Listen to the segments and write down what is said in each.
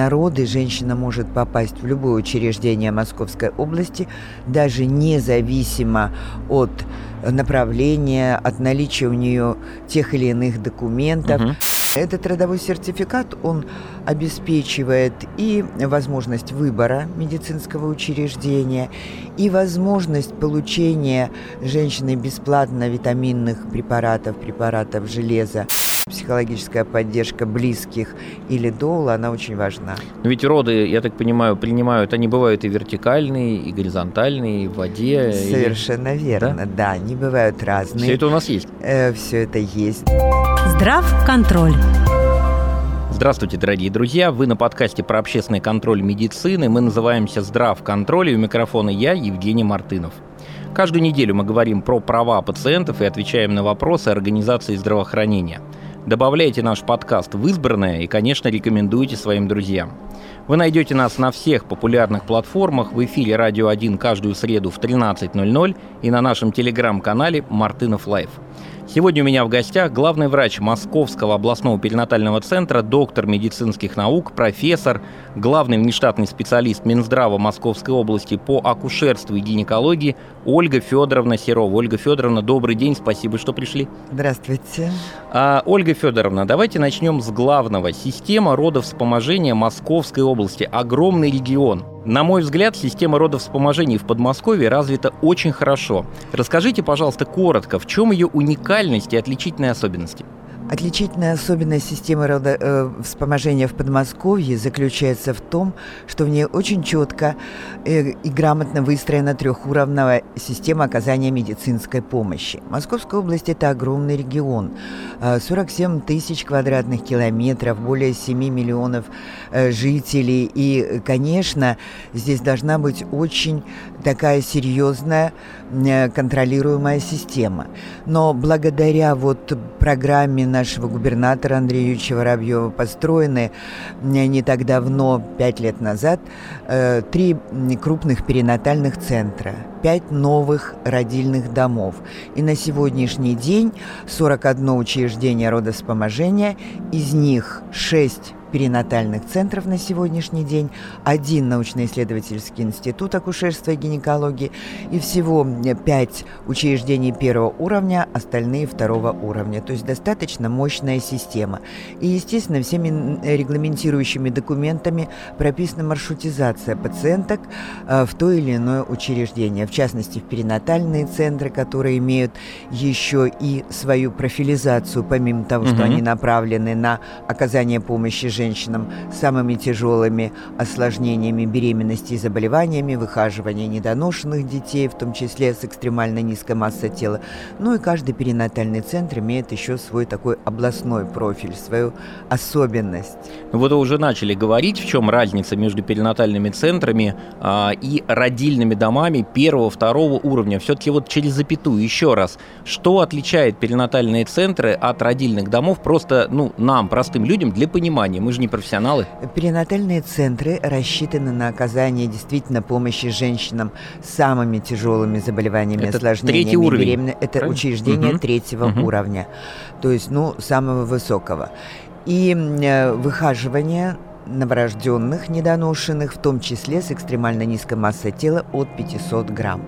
на роды женщина может попасть в любое учреждение Московской области, даже независимо от направления, от наличия у нее тех или иных документов. Угу. Этот родовой сертификат, он обеспечивает и возможность выбора медицинского учреждения, и возможность получения женщиной бесплатно витаминных препаратов, препаратов железа психологическая поддержка близких или доула, она очень важна. Но ведь роды, я так понимаю, принимают, они бывают и вертикальные, и горизонтальные, и в воде. Совершенно и... верно, да? да, они бывают разные. Все это у нас есть? Э, все это есть. Здрав контроль. Здравствуйте, дорогие друзья! Вы на подкасте про общественный контроль медицины. Мы называемся «Здрав контроль» и у микрофона я, Евгений Мартынов. Каждую неделю мы говорим про права пациентов и отвечаем на вопросы организации здравоохранения – Добавляйте наш подкаст в избранное и, конечно, рекомендуйте своим друзьям. Вы найдете нас на всех популярных платформах в эфире «Радио 1» каждую среду в 13.00 и на нашем телеграм-канале «Мартынов Live». Сегодня у меня в гостях главный врач Московского областного перинатального центра, доктор медицинских наук, профессор, главный внештатный специалист Минздрава Московской области по акушерству и гинекологии Ольга Федоровна Серова. Ольга Федоровна, добрый день, спасибо, что пришли. Здравствуйте. А, Ольга Федоровна, давайте начнем с главного. Система родовспоможения Московской области. Огромный регион. На мой взгляд, система родовспоможения в Подмосковье развита очень хорошо. Расскажите, пожалуйста, коротко, в чем ее уникальность и отличительные особенности? Отличительная особенность системы рода, э, вспоможения в Подмосковье заключается в том, что в ней очень четко э, и грамотно выстроена трехуровневая система оказания медицинской помощи. Московская область – это огромный регион. 47 э, тысяч квадратных километров, более 7 миллионов э, жителей. И, конечно, здесь должна быть очень такая серьезная контролируемая система. Но благодаря вот программе на нашего губернатора Андрея Юрьевича Воробьева построены не так давно, пять лет назад, э, три крупных перинатальных центра, пять новых родильных домов. И на сегодняшний день 41 учреждение родовспоможения, из них 6 перинатальных центров на сегодняшний день, один научно-исследовательский институт акушерства и гинекологии и всего пять учреждений первого уровня, остальные второго уровня. То есть достаточно мощная система. И, естественно, всеми регламентирующими документами прописана маршрутизация пациенток э, в то или иное учреждение. В частности, в перинатальные центры, которые имеют еще и свою профилизацию, помимо того, угу. что они направлены на оказание помощи женщинам с самыми тяжелыми осложнениями беременности и заболеваниями, выхаживание недоношенных детей, в том числе с экстремально низкой массой тела. Ну и каждый перинатальный центр имеет еще свой такой областной профиль, свою особенность. Ну вот вы уже начали говорить, в чем разница между перинатальными центрами а, и родильными домами первого, второго уровня. Все-таки вот через запятую еще раз, что отличает перинатальные центры от родильных домов просто, ну, нам, простым людям, для понимания. Мы мы же не профессионалы. Перинатальные центры рассчитаны на оказание действительно помощи женщинам с самыми тяжелыми заболеваниями, Это осложнениями. Третий уровень. Беременна... Это Правильно? учреждение угу. третьего угу. уровня, то есть, ну, самого высокого. И э, выхаживание новорожденных недоношенных, в том числе с экстремально низкой массой тела от 500 грамм.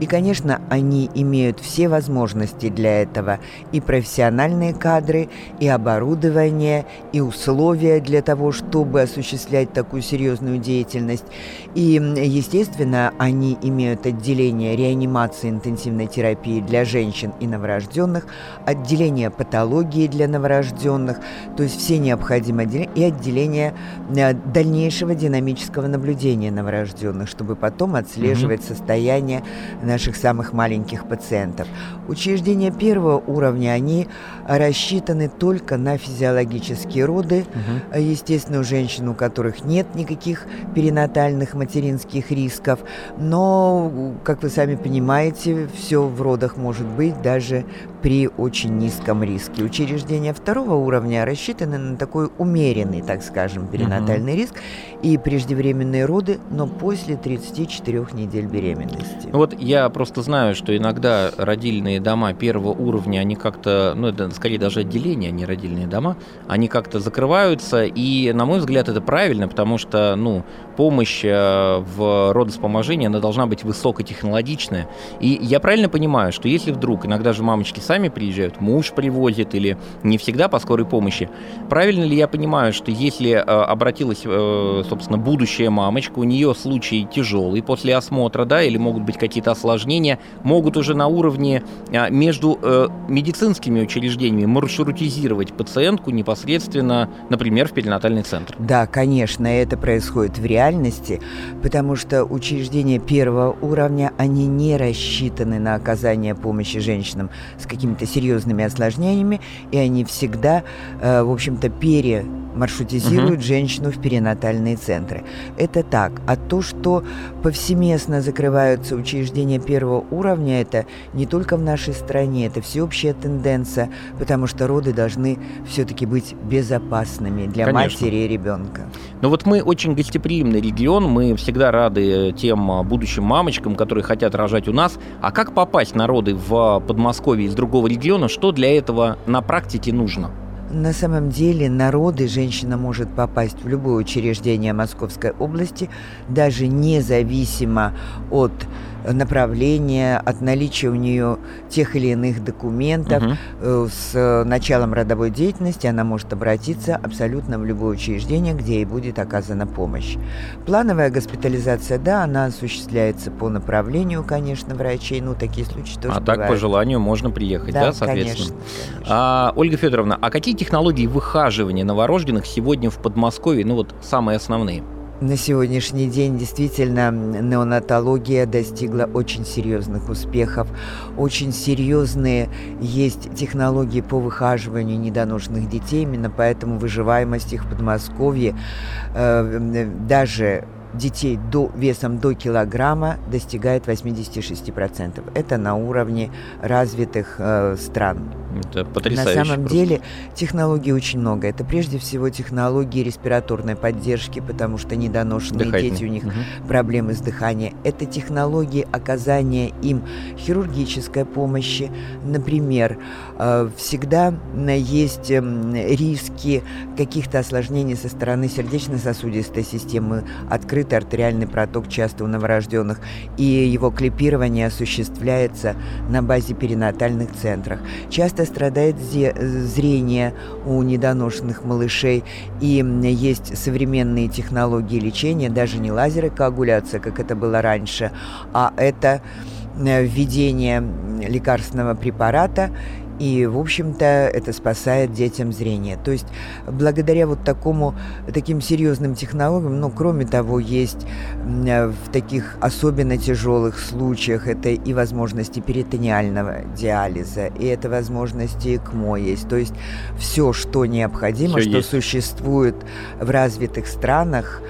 И, конечно, они имеют все возможности для этого и профессиональные кадры, и оборудование, и условия для того, чтобы осуществлять такую серьезную деятельность. И, естественно, они имеют отделение реанимации интенсивной терапии для женщин и новорожденных, отделение патологии для новорожденных, то есть все необходимые отделения, и отделение дальнейшего динамического наблюдения новорожденных, чтобы потом отслеживать угу. состояние наших самых маленьких пациентов. Учреждения первого уровня, они рассчитаны только на физиологические роды. Угу. Естественно, у женщин, у которых нет никаких перинатальных материнских рисков, но, как вы сами понимаете, все в родах может быть, даже при очень низком риске. Учреждения второго уровня рассчитаны на такой умеренный, так скажем, перинатальный угу. риск и преждевременные роды, но после 34 недель беременности. Вот я просто знаю, что иногда родильные дома первого уровня, они как-то, ну это скорее даже отделения, а не родильные дома, они как-то закрываются, и, на мой взгляд, это правильно, потому что, ну, помощь э, в родоспоможении, она должна быть высокотехнологичная. И я правильно понимаю, что если вдруг, иногда же мамочки сами приезжают, муж привозит или не всегда по скорой помощи, правильно ли я понимаю, что если э, обратилась, э, собственно, будущая мамочка, у нее случай тяжелый после осмотра, да, или могут быть какие-то осложнения, могут уже на уровне между медицинскими учреждениями маршрутизировать пациентку непосредственно, например, в перинатальный центр? Да, конечно, это происходит в реальности, потому что учреждения первого уровня, они не рассчитаны на оказание помощи женщинам с какими-то серьезными осложнениями, и они всегда, э, в общем-то, пере маршрутизируют угу. женщину в перинатальные центры. Это так. А то, что повсеместно закрываются учреждения первого уровня, это не только в нашей стране, это всеобщая тенденция, потому что роды должны все-таки быть безопасными для Конечно. матери и ребенка. Но вот мы очень гостеприимный регион, мы всегда рады тем а, будущим мамочкам, которые хотят рожать у нас. А как попасть на роды в Подмосковье из другого региона? Что для этого на практике нужно? На самом деле народы женщина может попасть в любое учреждение Московской области, даже независимо от направления, от наличия у нее тех или иных документов. Угу. С началом родовой деятельности она может обратиться абсолютно в любое учреждение, где ей будет оказана помощь. Плановая госпитализация, да, она осуществляется по направлению, конечно, врачей, ну, такие случаи тоже А бывают. так, по желанию, можно приехать, да, да соответственно? Конечно, конечно. А, Ольга Федоровна, а какие технологии выхаживания новорожденных сегодня в Подмосковье, ну, вот самые основные? На сегодняшний день действительно неонатология достигла очень серьезных успехов. Очень серьезные есть технологии по выхаживанию недоношенных детей. Именно поэтому выживаемость их в Подмосковье э, даже детей до, весом до килограмма достигает 86%. Это на уровне развитых э, стран. Это потрясающе. На самом просто. деле технологий очень много. Это прежде всего технологии респираторной поддержки, потому что недоношенные Дыхательные. дети, у них угу. проблемы с дыханием. Это технологии оказания им хирургической помощи. Например, э, всегда есть эм, риски каких-то осложнений со стороны сердечно-сосудистой системы, открытый артериальный проток часто у новорожденных, и его клипирование осуществляется на базе перинатальных центрах. Часто страдает зрение у недоношенных малышей, и есть современные технологии лечения, даже не лазерокоагуляция, как это было раньше, а это э, введение лекарственного препарата и, в общем-то, это спасает детям зрение. То есть, благодаря вот такому, таким серьезным технологиям, ну, кроме того, есть в таких особенно тяжелых случаях это и возможности перитониального диализа, и это возможности КМО есть. То есть, все, что необходимо, все что есть. существует в развитых странах,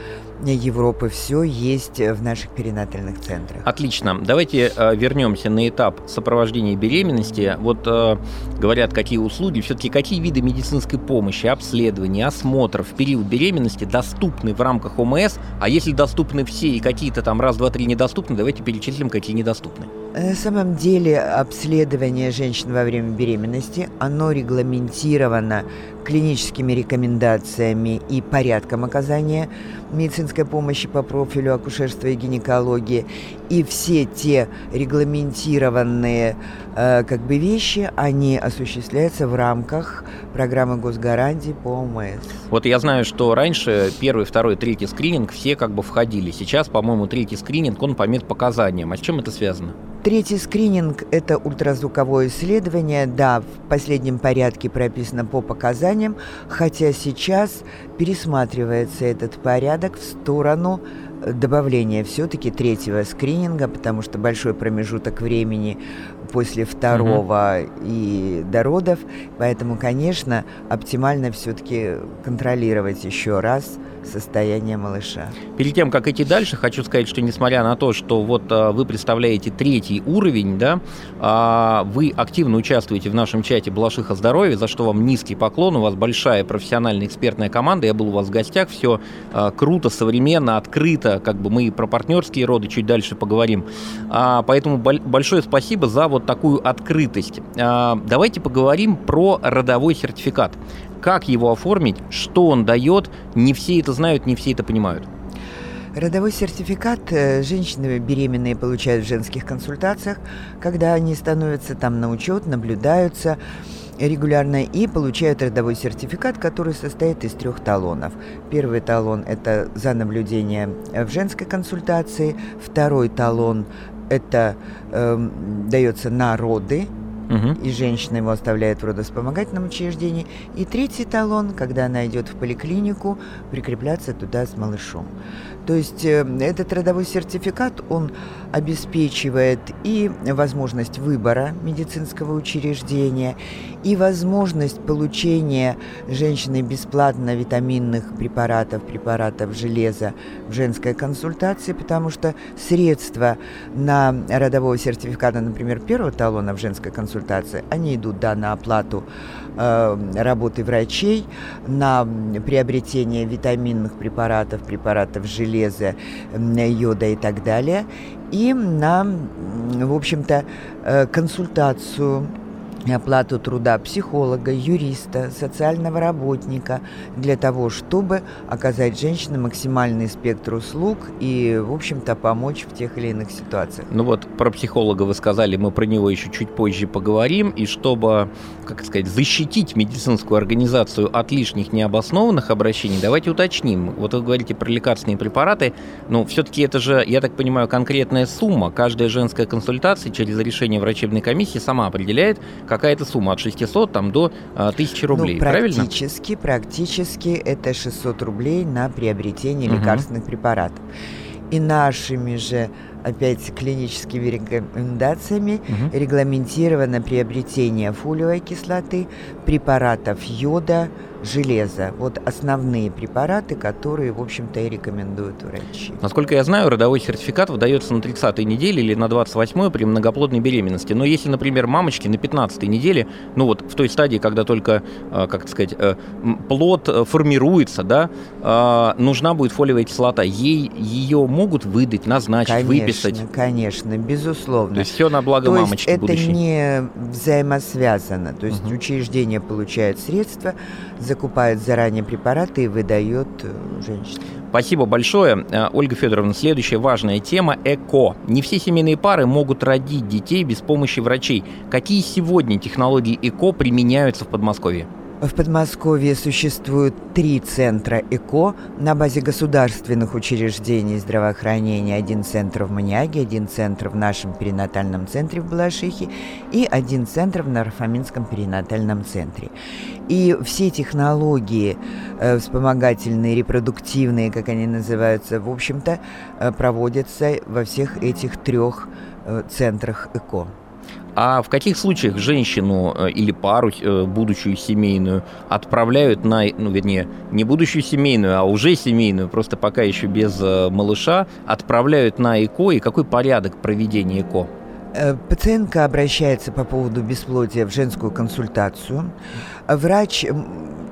Европы все есть в наших перинатальных центрах. Отлично. Давайте э, вернемся на этап сопровождения беременности. Вот э, говорят, какие услуги, все-таки какие виды медицинской помощи, обследований, осмотров в период беременности доступны в рамках ОМС, а если доступны все и какие-то там раз, два, три недоступны, давайте перечислим, какие недоступны. На самом деле обследование женщин во время беременности, оно регламентировано клиническими рекомендациями и порядком оказания медицинской помощи по профилю акушерства и гинекологии. И все те регламентированные э, как бы вещи, они осуществляются в рамках программы госгарантии по ОМС. Вот я знаю, что раньше первый, второй, третий скрининг все как бы входили. Сейчас, по-моему, третий скрининг, он по медпоказаниям. А с чем это связано? Третий скрининг – это ультразвуковое исследование. Да, в последнем порядке прописано по показаниям, хотя сейчас пересматривается этот порядок в сторону добавления все-таки третьего скрининга, потому что большой промежуток времени после второго угу. и до родов, поэтому, конечно, оптимально все-таки контролировать еще раз состояние малыша. Перед тем, как идти дальше, хочу сказать, что несмотря на то, что вот а, вы представляете третий уровень, да, а, вы активно участвуете в нашем чате «Балашиха здоровья», за что вам низкий поклон, у вас большая профессиональная экспертная команда, я был у вас в гостях, все а, круто, современно, открыто, как бы мы про партнерские роды чуть дальше поговорим. А, поэтому большое спасибо за вот такую открытость. А, давайте поговорим про родовой сертификат как его оформить, что он дает, не все это знают, не все это понимают. Родовой сертификат э, женщины беременные получают в женских консультациях, когда они становятся там на учет, наблюдаются регулярно и получают родовой сертификат, который состоит из трех талонов. Первый талон – это за наблюдение в женской консультации, второй талон – это э, дается на роды, угу. и женщина его оставляет в родовспомогательном учреждении. И третий талон, когда она идет в поликлинику, прикрепляться туда с малышом. То есть э, этот родовой сертификат, он обеспечивает и возможность выбора медицинского учреждения, и возможность получения женщиной бесплатно витаминных препаратов, препаратов железа в женской консультации, потому что средства на родового сертификата, например, первого талона в женской консультации, они идут да, на оплату э, работы врачей, на приобретение витаминных препаратов, препаратов железа, железа, йода и так далее, и на, в общем-то, э, консультацию оплату труда психолога, юриста, социального работника для того, чтобы оказать женщине максимальный спектр услуг и, в общем-то, помочь в тех или иных ситуациях. Ну вот про психолога вы сказали, мы про него еще чуть позже поговорим, и чтобы, как сказать, защитить медицинскую организацию от лишних необоснованных обращений, давайте уточним. Вот вы говорите про лекарственные препараты, но все-таки это же, я так понимаю, конкретная сумма. Каждая женская консультация через решение врачебной комиссии сама определяет, какая-то сумма от 600 там, до 1000 а, рублей, ну, практически, правильно? Практически это 600 рублей на приобретение угу. лекарственных препаратов. И нашими же опять клиническими рекомендациями угу. регламентировано приобретение фолиевой кислоты, препаратов йода, железа. Вот основные препараты, которые, в общем-то, и рекомендуют врачи. Насколько я знаю, родовой сертификат выдается на 30-й неделе или на 28-й при многоплодной беременности. Но если, например, мамочки на 15-й неделе, ну вот в той стадии, когда только, э, как сказать, э, плод э, формируется, да, нужна будет фолиевая кислота. Ей ее могут выдать, назначить, конечно, выписать? Конечно, безусловно. То есть все на благо То мамочки есть это будущей. не взаимосвязано. То есть угу. учреждение получает средства, закупает заранее препараты и выдает э, женщине. Спасибо большое, э, Ольга Федоровна. Следующая важная тема – ЭКО. Не все семейные пары могут родить детей без помощи врачей. Какие сегодня технологии ЭКО применяются в Подмосковье? В Подмосковье существует три центра ЭКО на базе государственных учреждений здравоохранения. Один центр в Маниаге, один центр в нашем перинатальном центре в Балашихе и один центр в Нарфаминском перинатальном центре. И все технологии э, вспомогательные, репродуктивные, как они называются, в общем-то, э, проводятся во всех этих трех э, центрах ЭКО. А в каких случаях женщину э, или пару, э, будущую семейную, отправляют на, ну, вернее, не будущую семейную, а уже семейную, просто пока еще без э, малыша, отправляют на ЭКО, и какой порядок проведения ЭКО? Пациентка обращается по поводу бесплодия в женскую консультацию. Врач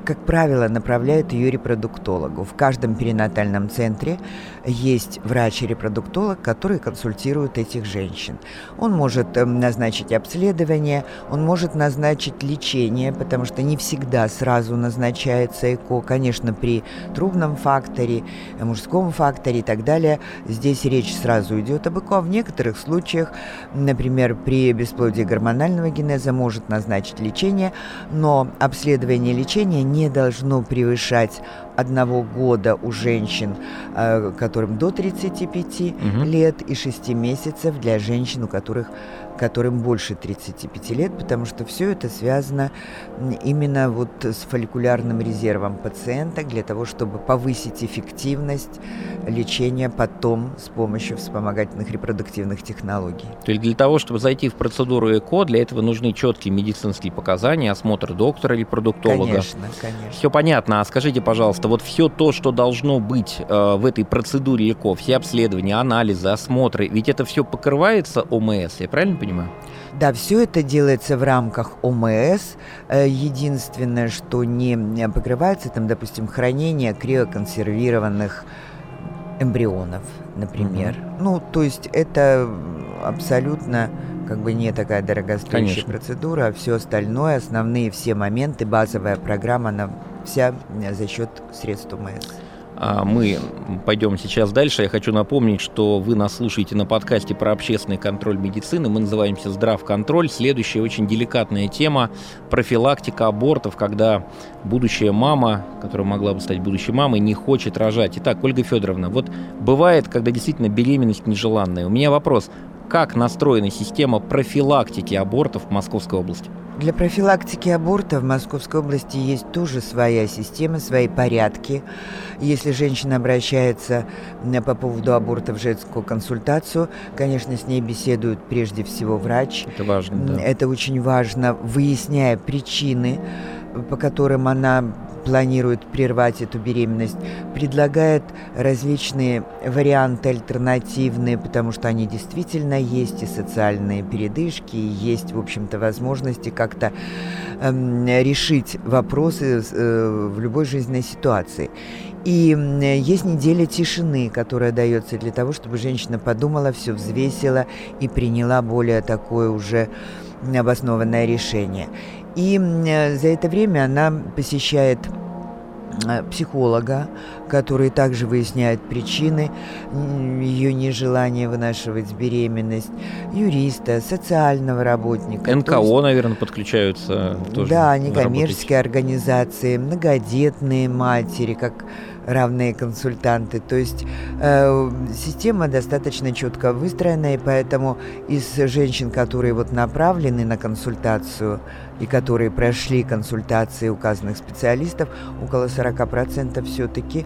как правило, направляют ее репродуктологу. В каждом перинатальном центре есть врач-репродуктолог, который консультирует этих женщин. Он может эм, назначить обследование, он может назначить лечение, потому что не всегда сразу назначается ЭКО. Конечно, при трубном факторе, мужском факторе и так далее, здесь речь сразу идет об ЭКО. А в некоторых случаях, например, при бесплодии гормонального генеза может назначить лечение, но обследование лечения не должно превышать одного года у женщин, э, которым до 35 угу. лет, и 6 месяцев для женщин, у которых которым больше 35 лет, потому что все это связано именно вот с фолликулярным резервом пациента для того, чтобы повысить эффективность лечения потом с помощью вспомогательных репродуктивных технологий. То есть для того, чтобы зайти в процедуру ЭКО, для этого нужны четкие медицинские показания, осмотр доктора или продуктолога. Конечно, конечно. Все понятно. А скажите, пожалуйста, вот все то, что должно быть э, в этой процедуре ЭКО, все обследования, анализы, осмотры, ведь это все покрывается ОМС, я правильно понимаю? Да, все это делается в рамках ОМС. Э, единственное, что не покрывается, там, допустим, хранение криоконсервированных эмбрионов, например. Угу. Ну, то есть это абсолютно как бы не такая дорогостоящая Конечно. процедура, а все остальное, основные все моменты, базовая программа, она вся за счет средств ОМС. А мы пойдем сейчас дальше. Я хочу напомнить, что вы нас слушаете на подкасте про общественный контроль медицины. Мы называемся «Здравконтроль». Следующая очень деликатная тема – профилактика абортов, когда будущая мама, которая могла бы стать будущей мамой, не хочет рожать. Итак, Ольга Федоровна, вот бывает, когда действительно беременность нежеланная. У меня вопрос. Как настроена система профилактики абортов в Московской области? Для профилактики аборта в Московской области есть тоже своя система, свои порядки. Если женщина обращается по поводу аборта в женскую консультацию, конечно, с ней беседует прежде всего врач. Это важно, да. Это очень важно, выясняя причины, по которым она планирует прервать эту беременность, предлагает различные варианты альтернативные, потому что они действительно есть, и социальные передышки, и есть, в общем-то, возможности как-то э, решить вопросы э, в любой жизненной ситуации. И есть неделя тишины, которая дается для того, чтобы женщина подумала, все взвесила и приняла более такое уже обоснованное решение. И за это время она посещает э, психолога, который также выясняет причины ее нежелания вынашивать беременность, юриста, социального работника. НКО, есть, наверное, подключаются тоже. Да, некоммерческие организации, многодетные матери, как равные консультанты. То есть э, система достаточно четко выстроена, и поэтому из женщин, которые вот направлены на консультацию и которые прошли консультации указанных специалистов, около 40% все-таки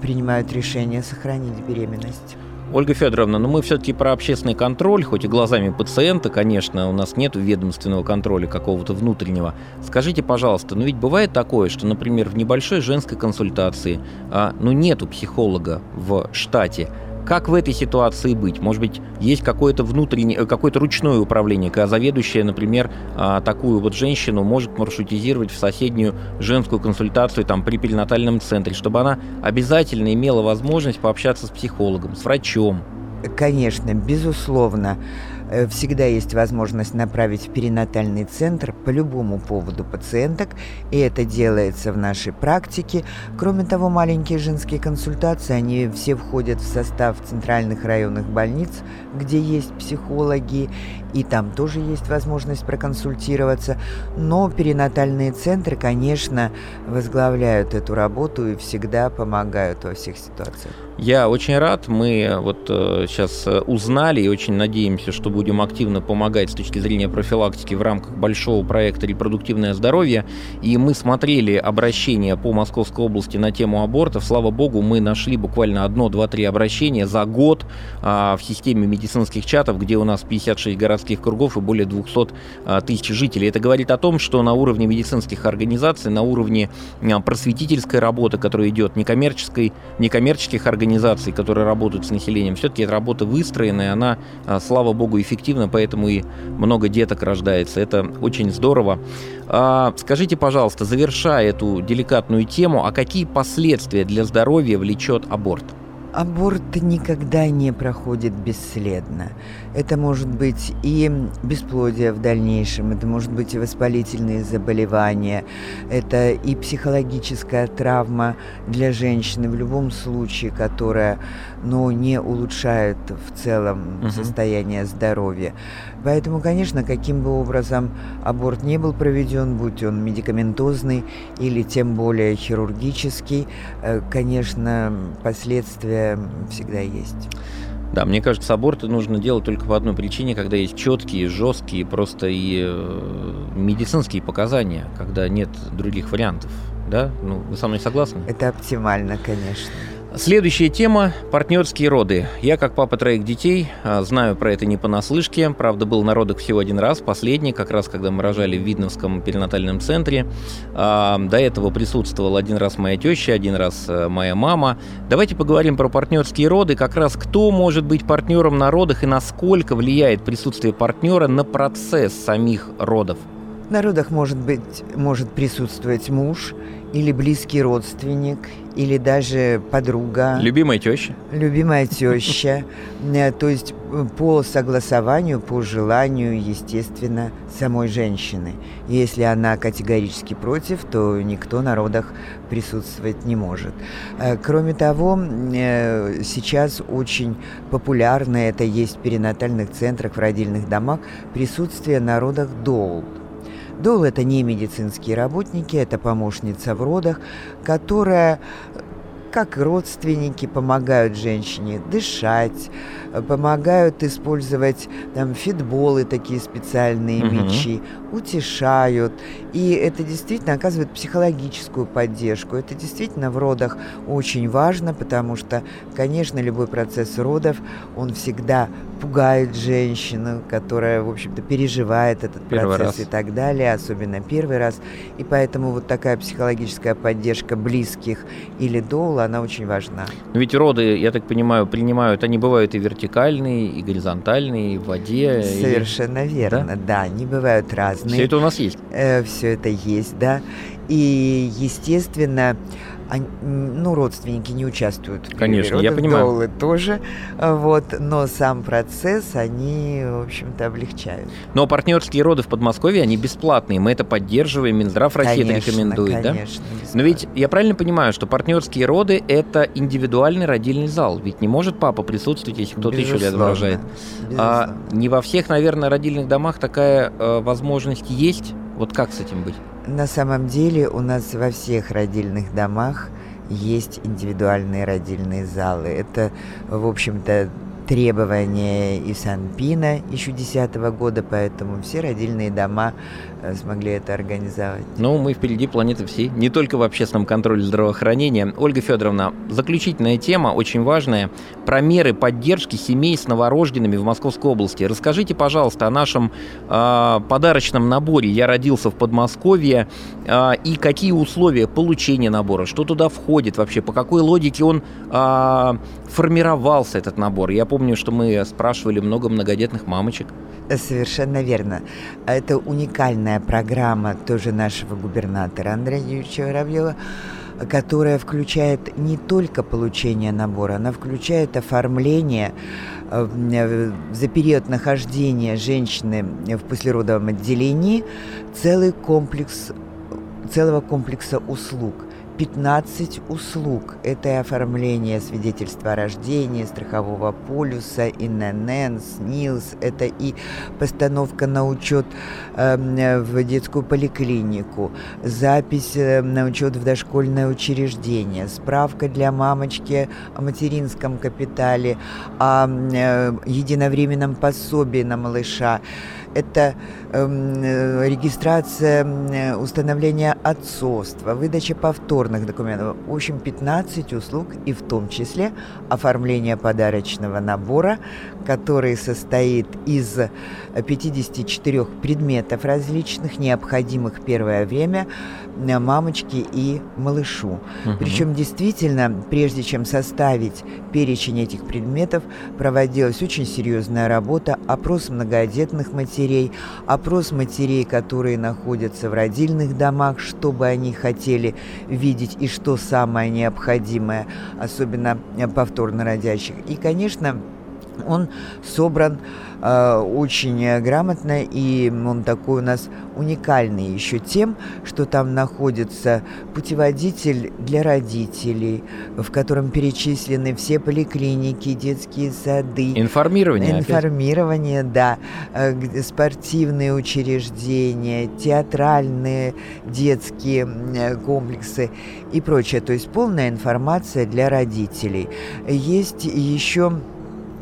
принимают решение сохранить беременность. Ольга Федоровна, ну мы все-таки про общественный контроль, хоть и глазами пациента, конечно, у нас нет ведомственного контроля какого-то внутреннего. Скажите, пожалуйста, ну ведь бывает такое, что, например, в небольшой женской консультации, а, ну нету психолога в штате, как в этой ситуации быть? Может быть, есть какое-то внутреннее, э, какое-то ручное управление, когда заведующая, например, а, такую вот женщину может маршрутизировать в соседнюю женскую консультацию там, при перинатальном центре, чтобы она обязательно имела возможность пообщаться с психологом, с врачом. Конечно, безусловно. Э, всегда есть возможность направить в перинатальный центр по любому поводу пациенток, и это делается в нашей практике. Кроме того, маленькие женские консультации, они все входят в состав центральных районных больниц, где есть психологи, и там тоже есть возможность проконсультироваться. Но перинатальные центры, конечно, возглавляют эту работу и всегда помогают во всех ситуациях. Я очень рад. Мы вот э, сейчас э, узнали и очень надеемся, что будем активно помогать с точки зрения профилактики в рамках большого проекта «Репродуктивное здоровье». И мы смотрели обращения по Московской области на тему абортов. Слава богу, мы нашли буквально одно, два, три обращения за год а, в системе медицинских чатов, где у нас 56 городских кругов и более 200 а, тысяч жителей. Это говорит о том, что на уровне медицинских организаций, на уровне а, просветительской работы, которая идет, некоммерческой, некоммерческих организаций, которые работают с населением, все-таки эта работа выстроенная, она, а, слава богу, эффективна, поэтому и много деток рождается. Это очень здорово. Скажите, пожалуйста, завершая эту деликатную тему, а какие последствия для здоровья влечет аборт? Аборт никогда не проходит бесследно. Это может быть и бесплодие в дальнейшем, это может быть и воспалительные заболевания, это и психологическая травма для женщины в любом случае, которая ну, не улучшает в целом угу. состояние здоровья. Поэтому, конечно, каким бы образом аборт не был проведен, будь он медикаментозный или тем более хирургический, э, конечно, последствия всегда есть. Да, мне кажется, аборты нужно делать только по одной причине, когда есть четкие, жесткие, просто и э, медицинские показания, когда нет других вариантов. Да? Ну, вы со мной согласны? Это оптимально, конечно. Следующая тема – партнерские роды. Я, как папа троих детей, а, знаю про это не понаслышке. Правда, был на родах всего один раз, последний, как раз когда мы рожали в Видновском перинатальном центре. А, до этого присутствовал один раз моя теща, один раз э, моя мама. Давайте поговорим про партнерские роды. Как раз кто может быть партнером на родах и насколько влияет присутствие партнера на процесс самих родов? На родах может быть, может присутствовать муж или близкий родственник, или даже подруга. Любимая теща. Любимая теща. Э, то есть э, по согласованию, по желанию, естественно, самой женщины. Если она категорически против, то никто на родах присутствовать не может. Э, кроме того, сейчас очень популярно, это есть в перинатальных центрах, в родильных домах, присутствие на родах доул. Дол – это не медицинские работники, это помощница в родах, которая как родственники помогают женщине дышать, помогают использовать там фитболы такие специальные угу. мячи, утешают. И это действительно оказывает психологическую поддержку. Это действительно в родах очень важно, потому что, конечно, любой процесс родов, он всегда пугает женщину, которая, в общем-то, переживает этот первый процесс раз. и так далее, особенно первый раз. И поэтому вот такая психологическая поддержка близких или доула, она очень важна. Но ведь роды, я так понимаю, принимают, они бывают и вертикальные, и горизонтальные, и в воде. Совершенно и... верно, да? да, они бывают разные. Все это у нас есть. Э, все это есть, да. И, естественно, они, ну, родственники не участвуют в Конечно, я понимаю. Доулы тоже, вот, но сам процесс они, в общем-то, облегчают. Но партнерские роды в Подмосковье, они бесплатные, мы это поддерживаем, Минздрав России конечно, это рекомендует, конечно, да? Но ведь я правильно понимаю, что партнерские роды – это индивидуальный родильный зал, ведь не может папа присутствовать, если кто-то еще рядом рожает. А, не во всех, наверное, родильных домах такая э, возможность есть, вот как с этим быть? На самом деле у нас во всех родильных домах есть индивидуальные родильные залы. Это, в общем-то, требования и Санпина еще 2010 года, поэтому все родильные дома смогли это организовать. Ну, мы впереди планеты всей, не только в общественном контроле здравоохранения. Ольга Федоровна, заключительная тема, очень важная, про меры поддержки семей с новорожденными в Московской области. Расскажите, пожалуйста, о нашем э, подарочном наборе «Я родился в Подмосковье» э, и какие условия получения набора, что туда входит вообще, по какой логике он э, формировался, этот набор. Я помню, что мы спрашивали много многодетных мамочек. Совершенно верно. Это уникальная программа тоже нашего губернатора Андрея Юрьевича Воробьева, которая включает не только получение набора, она включает оформление э, за период нахождения женщины в послеродовом отделении целый комплекс, целого комплекса услуг – 15 услуг. Это и оформление свидетельства о рождении, страхового полюса, ИНН, СНИЛС, это и постановка на учет э, в детскую поликлинику, запись э, на учет в дошкольное учреждение, справка для мамочки о материнском капитале, о э, единовременном пособии на малыша это эм, э, регистрация э, установления отцовства, выдача повторных документов. В общем, 15 услуг и в том числе оформление подарочного набора, который состоит из 54 предметов различных, необходимых первое время э, мамочке и малышу. Угу. Причем действительно, прежде чем составить перечень этих предметов, проводилась очень серьезная работа, опрос многодетных матерей, матерей, опрос матерей, которые находятся в родильных домах, что бы они хотели видеть и что самое необходимое, особенно повторно родящих. И, конечно, он собран э, очень грамотно, и он такой у нас уникальный еще тем, что там находится путеводитель для родителей, в котором перечислены все поликлиники, детские сады. Информирование. Информирование, опять. да. Э, спортивные учреждения, театральные детские э, комплексы и прочее. То есть полная информация для родителей. Есть еще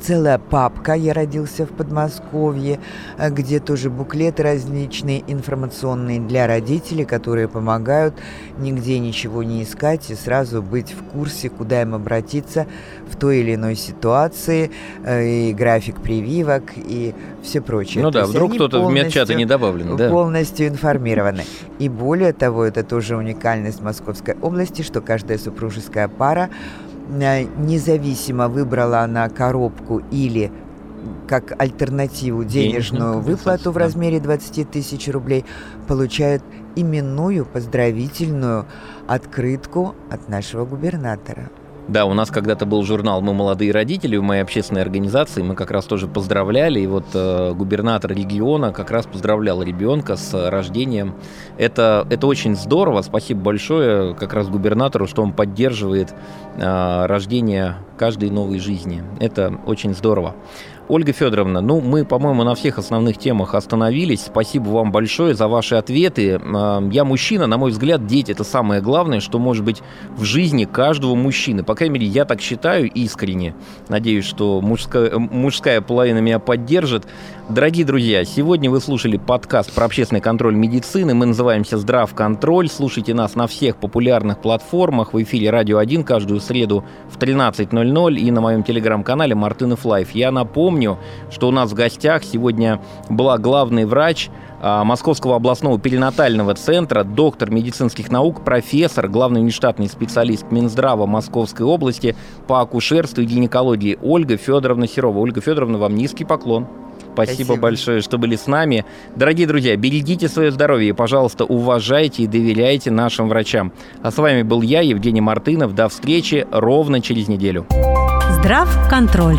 целая папка «Я родился в Подмосковье», э, где тоже буклеты различные информационные для родителей, которые помогают нигде ничего не искать и сразу быть в курсе, куда им обратиться в той или иной ситуации, э, и график прививок, и все прочее. Ну да, вдруг кто-то в медчаты не добавлен. Да. Полностью информированы. И более того, это тоже уникальность Московской области, что каждая супружеская пара независимо выбрала она коробку или как альтернативу денежную выплату в размере 20 тысяч рублей, получает именную поздравительную открытку от нашего губернатора. Да, у нас когда-то был журнал «Мы молодые родители» в моей общественной организации. Мы как раз тоже поздравляли. И вот э, губернатор региона как раз поздравлял ребенка с рождением. Это, это очень здорово. Спасибо большое как раз губернатору, что он поддерживает э, рождение каждой новой жизни. Это очень здорово. Ольга Федоровна, ну мы, по-моему, на всех основных темах остановились. Спасибо вам большое за ваши ответы. Я мужчина, на мой взгляд, дети это самое главное, что может быть в жизни каждого мужчины. По крайней мере, я так считаю искренне. Надеюсь, что мужская, мужская половина меня поддержит. Дорогие друзья, сегодня вы слушали подкаст про общественный контроль медицины. Мы называемся «Здравконтроль». Слушайте нас на всех популярных платформах. В эфире «Радио 1» каждую среду в 13.00 и на моем телеграм-канале «Мартынов Live». Я напомню, что у нас в гостях сегодня была главный врач а, Московского областного перинатального центра, доктор медицинских наук, профессор, главный внештатный специалист Минздрава Московской области по акушерству и гинекологии Ольга Федоровна Серова. Ольга Федоровна, вам низкий поклон. Спасибо, Спасибо большое, что были с нами. Дорогие друзья, берегите свое здоровье и, пожалуйста, уважайте и доверяйте нашим врачам. А с вами был я, Евгений Мартынов. До встречи ровно через неделю. Здрав контроль.